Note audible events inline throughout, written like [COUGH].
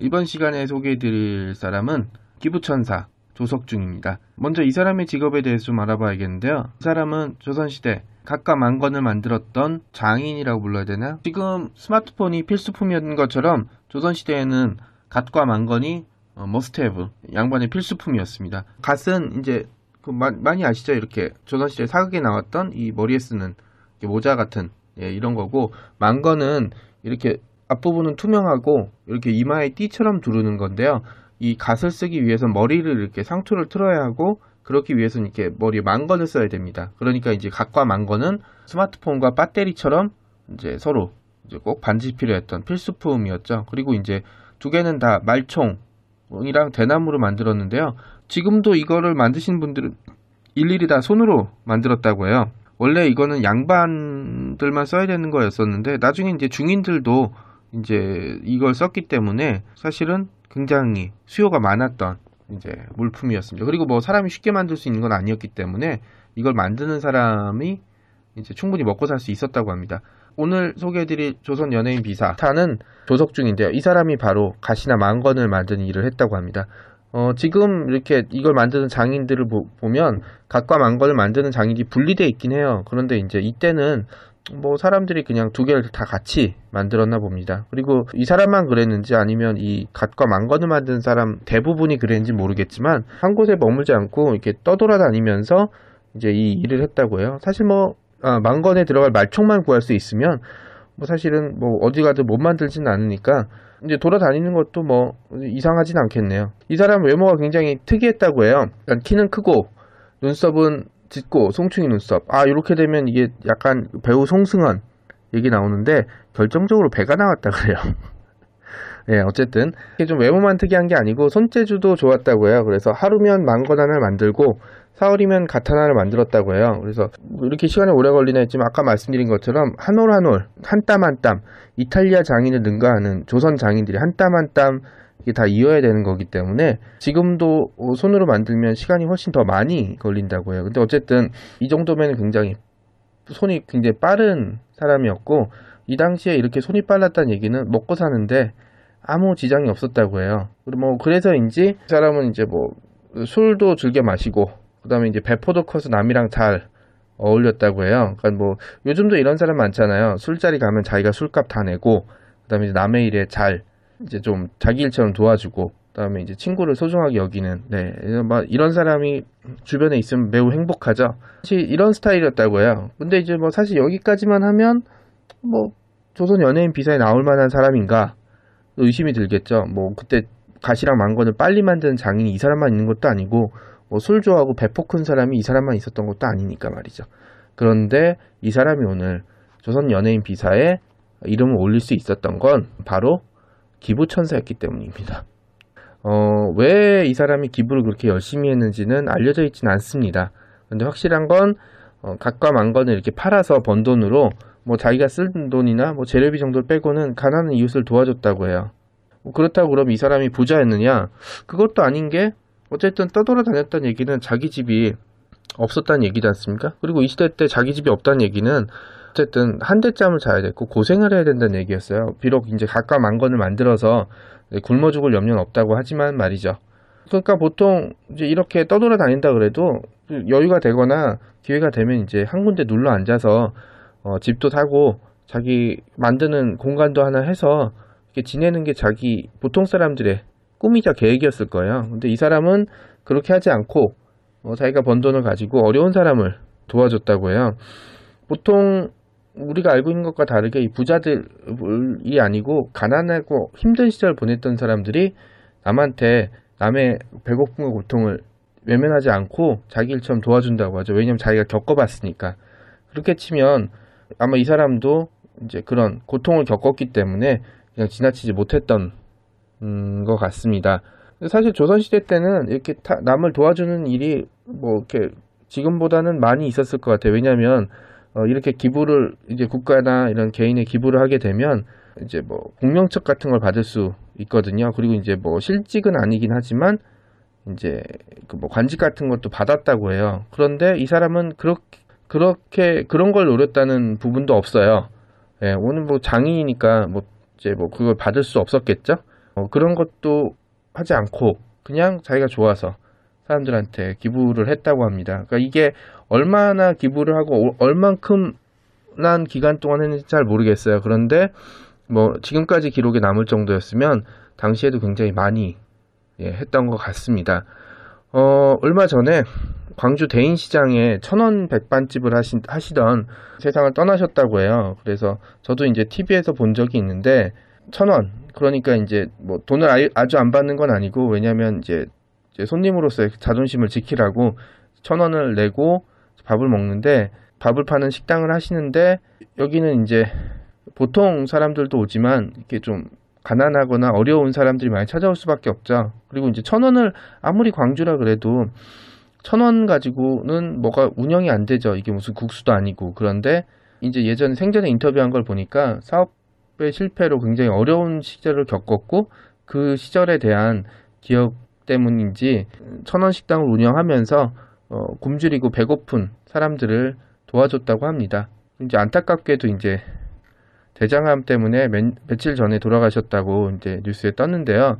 이번 시간에 소개해드릴 사람은 기부천사 조석중입니다. 먼저 이 사람의 직업에 대해서 좀 알아봐야겠는데요. 이 사람은 조선시대 갓과 망건을 만들었던 장인이라고 불러야 되나? 지금 스마트폰이 필수품이었던 것처럼 조선시대에는 갓과 망건이 어, must have 양반의 필수품이었습니다. 갓은 이제 그 마- 많이 아시죠? 이렇게 조선시대 사극에 나왔던 이 머리에 쓰는 모자 같은 예, 이런 거고 만건은 이렇게 앞부분은 투명하고 이렇게 이마에 띠처럼 두르는 건데요. 이 갓을 쓰기 위해서 머리를 이렇게 상투를 틀어야 하고 그렇기 위해서는 이렇게 머리에 망건을 써야 됩니다. 그러니까 이제 갓과 망건은 스마트폰과 배터리처럼 이제 서로 이제 꼭 반드시 필요했던 필수품이었죠. 그리고 이제 두 개는 다 말총이랑 대나무로 만들었는데요. 지금도 이거를 만드신 분들은 일일이 다 손으로 만들었다고 해요. 원래 이거는 양반들만 써야 되는 거였었는데 나중에 이제 중인들도 이제 이걸 썼기 때문에 사실은 굉장히 수요가 많았던 이제 물품이었습니다. 그리고 뭐 사람이 쉽게 만들 수 있는 건 아니었기 때문에 이걸 만드는 사람이 이제 충분히 먹고 살 수 있었다고 합니다. 오늘 소개해드릴 조선 연예인 비사 타는 조석 중인데요. 이 사람이 바로 가시나 망건을 만드는 일을 했다고 합니다. 어, 지금 이렇게 이걸 만드는 장인들을 보, 면 각과 망건을 만드는 장인이 분리되어 있긴 해요. 그런데 이제 이때는 뭐 사람들이 그냥 두 개를 다 같이 만들었나 봅니다. 그리고 이 사람만 그랬는지 아니면 이 갓과 망건을 만든 사람 대부분이 그랬는지 모르겠지만 한 곳에 머물지 않고 이렇게 떠돌아다니면서 이제 이 일을 했다고 해요. 사실 뭐 아, 망건에 들어갈 말총만 구할 수 있으면 뭐 사실은 뭐 어디 가든 못 만들지는 않으니까 이제 돌아다니는 것도 뭐 이상하진 않겠네요. 이 사람 외모가 굉장히 특이했다고 해요. 키는 크고 눈썹은 짙고 송충이 눈썹. 아 이렇게 되면 이게 약간 배우 송승헌 얘기 나오는데 결정적으로 배가 나왔다 그래요. [LAUGHS] 예, 어쨌든 이게 좀 외모만 특이한 게 아니고 손재주도 좋았다고 해요. 그래서 하루면 하나를 만들고 사흘이면 갓 하나를 만들었다고 해요. 그래서 뭐 이렇게 시간이 오래 걸리나 했지만 아까 말씀드린 것처럼 한 올 한 올, 한 땀 한 땀, 이탈리아 장인을 능가하는 조선 장인들이 한 땀 한땀 이게 다 이어야 되는 거기 때문에 지금도 손으로 만들면 시간이 훨씬 더 많이 걸린다고 해요. 근데 어쨌든 이 정도면 굉장히 손이 굉장히 빠른 사람이었고 이 당시에 이렇게 손이 빨랐다는 얘기는 먹고 사는데 아무 지장이 없었다고 해요. 그리고 뭐 그래서인지 이 사람은 이제 뭐 술도 즐겨 마시고 그다음에 이제 배포도 커서 남이랑 잘 어울렸다고 해요. 그러니까 뭐 요즘도 이런 사람 많잖아요. 술자리 가면 자기가 술값 다 내고 그다음에 이제 남의 일에 잘 이제 좀 자기 일처럼 도와주고 그다음에 이제 친구를 소중하게 여기는 네막 이런 사람이 주변에 있으면 매우 행복하죠. 사실 이런 스타일이었다고 해요. 근데 이제 뭐 사실 여기까지만 하면 뭐 조선 연예인 비사에 나올 만한 사람인가 의심이 들겠죠. 뭐 그때 가시랑 망건을 빨리 만드는 장인이 이 사람만 있는 것도 아니고 뭐 술 좋아하고 배포 큰 사람이 이 사람만 있었던 것도 아니니까 말이죠. 그런데 이 사람이 오늘 조선 연예인 비사에 이름을 올릴 수 있었던 건 바로 기부천사였기 때문입니다. 어, 왜 이 사람이 기부를 그렇게 열심히 했는지는 알려져 있지는 않습니다. 근데 확실한 건 어, 각과 만건을 이렇게 팔아서 번 돈으로 뭐 자기가 쓴 돈이나 뭐 재료비 정도를 빼고는 가난한 이웃을 도와줬다고 해요. 뭐 그렇다고 그럼 이 사람이 부자였느냐? 그것도 아닌 게 어쨌든 떠돌아다녔다는 얘기는 자기 집이 없었다는 얘기지 않습니까? 그리고 이 시대 때 자기 집이 없다는 얘기는 어쨌든 한 대짬을 자야 됐고 고생을 해야 된다는 얘기였어요. 비록 이제 각각 만건을 만들어서 굶어 죽을 염려는 없다고 하지만 말이죠. 그러니까 보통 이제 이렇게 떠돌아 다닌다 그래도 여유가 되거나 기회가 되면 이제 한 군데 눌러 앉아서 어, 집도 사고 자기 만드는 공간도 하나 해서 이렇게 지내는 게 자기 보통 사람들의 꿈이자 계획이었을 거예요. 근데 이 사람은 그렇게 하지 않고 어, 자기가 번 돈을 가지고 어려운 사람을 도와줬다고 해요. 보통 우리가 알고 있는 것과 다르게 이 부자들이 아니고 가난하고 힘든 시절 을 보냈던 사람들이 남한테 남의 배고픔과 고통을 외면하지 않고 자기 일처럼 도와준다고 하죠. 왜냐면 자기가 겪어봤으니까. 그렇게 치면 아마 이 사람도 이제 그런 고통을 겪었기 때문에 그냥 지나치지 못했던 음, 것 같습니다. 사실 조선시대 때는 이렇게 타, 남을 도와주는 일이 뭐 이렇게 지금보다는 많이 있었을 것 같아요. 왜냐하면 어, 이렇게 기부를 이제 국가나 이런 개인의 기부를 하게 되면 이제 뭐 공명책 같은 걸 받을 수 있거든요. 그리고 이제 뭐 실직은 아니긴 하지만 이제 그 뭐 관직 같은 것도 받았다고 해요. 그런데 이 사람은 그렇게 그렇게 그런 걸 노렸다는 부분도 없어요. 예, 오늘 뭐 장인이니까 뭐 이제 뭐 그걸 받을 수 없었겠죠. 어, 그런 것도 하지 않고 그냥 자기가 좋아서 사람들한테 기부를 했다고 합니다. 그러니까 이게 얼마나 기부를 하고 얼만큼 난 기간 동안 했는지 잘 모르겠어요. 그런데 뭐 지금까지 기록에 남을 정도였으면 당시에도 굉장히 많이 예, 했던 것 같습니다. 어, 얼마 전에 광주 대인시장에 천원 백반집을 하시, 하시던 세상을 떠나셨다고 해요. 그래서 저도 이제 TV에서 본 적이 있는데 천원 그러니까 이제 뭐 돈을 아주 안 받는 건 아니고 왜냐면 이제, 이제 손님으로서의 자존심을 지키라고 천 원을 내고 밥을 먹는데 밥을 파는 식당을 하시는데 여기는 이제 보통 사람들도 오지만 이렇게 좀 가난하거나 어려운 사람들이 많이 찾아올 수밖에 없죠. 그리고 이제 천 원을 아무리 광주라 그래도 천 원 가지고는 뭐가 운영이 안 되죠. 이게 무슨 국수도 아니고. 그런데 이제 예전 생전에 인터뷰한 걸 보니까 사업의 실패로 굉장히 어려운 시절을 겪었고 그 시절에 대한 기억 때문인지 천원 식당을 운영하면서 어, 굶주리고 배고픈 사람들을 도와줬다고 합니다. 이제 안타깝게도 이제 대장암 때문에 몇, 며칠 전에 돌아가셨다고 이제 뉴스에 떴는데요.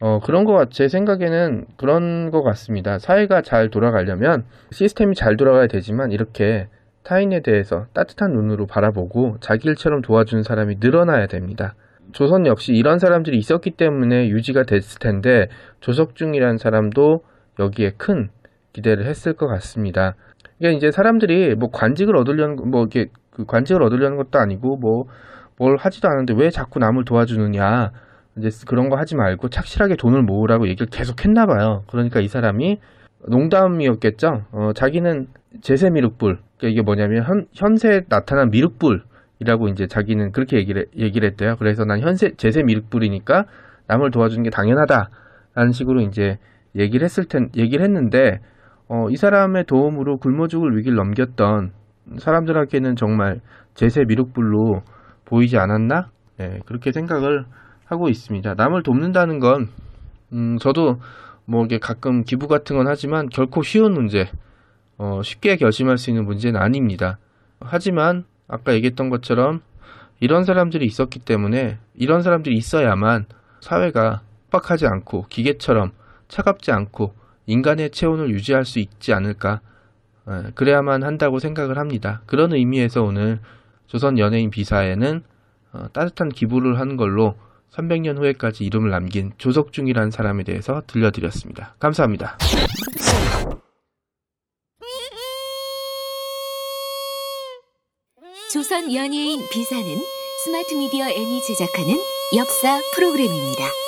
어, 그런 거, 제 생각에는 그런 것 같습니다. 사회가 잘 돌아가려면 시스템이 잘 돌아가야 되지만 이렇게 타인에 대해서 따뜻한 눈으로 바라보고 자기 일처럼 도와주는 사람이 늘어나야 됩니다. 조선 역시 이런 사람들이 있었기 때문에 유지가 됐을 텐데 조석중이라는 사람도 여기에 큰 기대를 했을 것 같습니다. 이게 이제 사람들이 뭐 관직을 얻으려는 뭐 이게 그 관직을 얻으려는 것도 아니고 뭐 뭘 하지도 않는데 왜 자꾸 남을 도와주느냐 이제 그런 거 하지 말고 착실하게 돈을 모으라고 얘기를 계속 했나 봐요. 그러니까 이 사람이 농담이었겠죠. 어, 자기는 제세 미륵불 그러니까 이게 뭐냐면 현, 현세에 나타난 미륵불이라고 이제 자기는 그렇게 얘기를 얘기를 했대요. 그래서 난 현세 제세 미륵불이니까 남을 도와주는 게 당연하다라는 식으로 이제 얘기를 했을 텐 얘기를 했는데 어, 이 사람의 도움으로 굶어 죽을 위기를 넘겼던 사람들에게는 정말 제세 미륵불로 보이지 않았나? 네, 그렇게 생각을 하고 있습니다. 남을 돕는다는 건, 음, 저도 뭐 이게 가끔 기부 같은 건 하지만 결코 쉬운 문제, 어, 쉽게 결심할 수 있는 문제는 아닙니다. 하지만 아까 얘기했던 것처럼 이런 사람들이 있었기 때문에 이런 사람들이 있어야만 사회가 빡하지 않고 기계처럼 차갑지 않고 인간의 체온을 유지할 수 있지 않을까. 예, 그래야만 한다고 생각을 합니다. 그런 의미에서 오늘 조선 연예인 비사에는 어, 따뜻한 기부를 한 걸로 300년 후에까지 이름을 남긴 조석중이라는 사람에 대해서 들려드렸습니다. 감사합니다. 조선 연예인 비사는 스마트 미디어 N이 제작하는 역사 프로그램입니다.